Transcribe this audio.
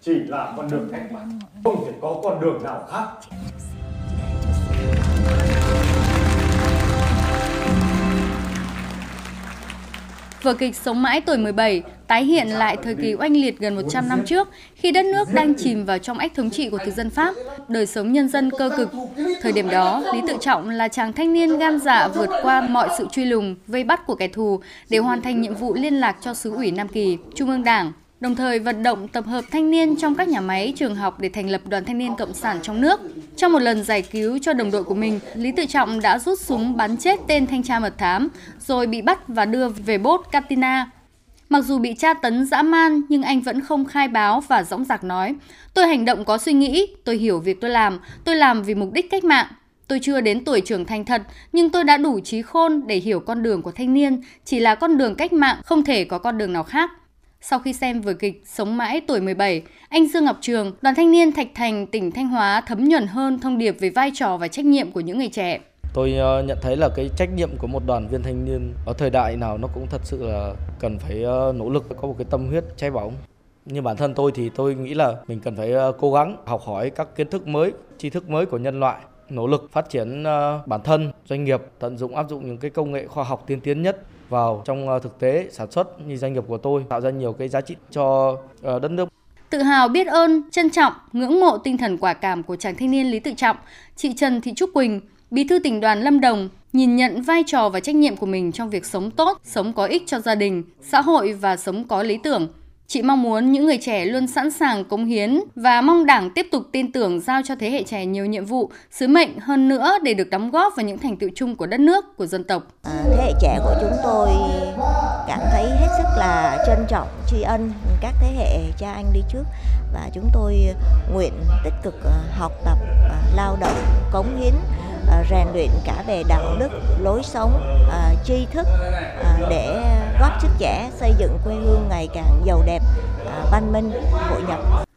chỉ là con đường cách mạng không thể có con đường nào khác Vở kịch Sống mãi tuổi 17 tái hiện lại thời kỳ oanh liệt gần 100 năm trước khi đất nước đang chìm vào trong ách thống trị của thực dân Pháp, đời sống nhân dân cơ cực. Thời điểm đó, Lý Tự Trọng là chàng thanh niên gan dạ vượt qua mọi sự truy lùng, vây bắt của kẻ thù để hoàn thành nhiệm vụ liên lạc cho xứ ủy Nam Kỳ, Trung ương Đảng, đồng thời vận động tập hợp thanh niên trong các nhà máy, trường học để thành lập đoàn thanh niên cộng sản trong nước. Trong một lần giải cứu cho đồng đội của mình, Lý Tự Trọng đã rút súng bắn chết tên thanh tra mật thám, rồi bị bắt và đưa về bốt Katina. Mặc dù bị tra tấn dã man nhưng anh vẫn không khai báo và dõng dạc nói Tôi hành động có suy nghĩ, tôi hiểu việc tôi làm, tôi làm vì mục đích cách mạng. Tôi chưa đến tuổi trưởng thành thật, nhưng tôi đã đủ trí khôn để hiểu con đường của thanh niên, chỉ là con đường cách mạng, không thể có con đường nào khác. Sau khi xem vở kịch Sống mãi tuổi 17, anh Dương Ngọc Trường, đoàn thanh niên Thạch Thành, tỉnh Thanh Hóa thấm nhuần hơn thông điệp về vai trò và trách nhiệm của những người trẻ. Tôi ờ, nhận thấy là cái trách nhiệm của một đoàn viên thanh niên ở thời đại nào nó cũng thật sự là cần phải ờ, nỗ lực có một cái tâm huyết cháy bỏng. Như bản thân tôi thì tôi nghĩ là mình cần phải ờ, cố gắng học hỏi các kiến thức mới, tri thức mới của nhân loại, nỗ lực phát triển bản thân, doanh nghiệp, tận dụng áp dụng những cái công nghệ khoa học tiên tiến nhất vào trong ờ, thực tế sản xuất như doanh nghiệp của tôi tạo ra nhiều cái giá trị cho ờ, đất nước. Tự hào biết ơn, trân trọng, ngưỡng mộ tinh thần quả cảm của chàng thanh niên Lý Tự Trọng, chị Trần Thị Trúc Quỳnh, Bí thư tỉnh đoàn Lâm Đồng nhìn nhận vai trò và trách nhiệm của mình trong việc sống tốt, sống có ích cho gia đình, xã hội và sống có lý tưởng. Chị mong muốn những người trẻ luôn sẵn sàng cống hiến và mong Đảng tiếp tục tin tưởng giao cho thế hệ trẻ nhiều nhiệm vụ, sứ mệnh hơn nữa để được đóng góp vào những thành tựu chung của đất nước, của dân tộc. À, thế hệ trẻ của chúng tôi cảm thấy hết sức là trân trọng, tri ân các thế hệ cha anh đi trước và chúng tôi nguyện tích cực à, học tập, à, lao động, cống hiến À, rèn luyện cả về đạo đức, lối sống, à, tri thức à, để góp sức trẻ xây dựng quê hương ngày càng giàu đẹp, văn minh, hội nhập.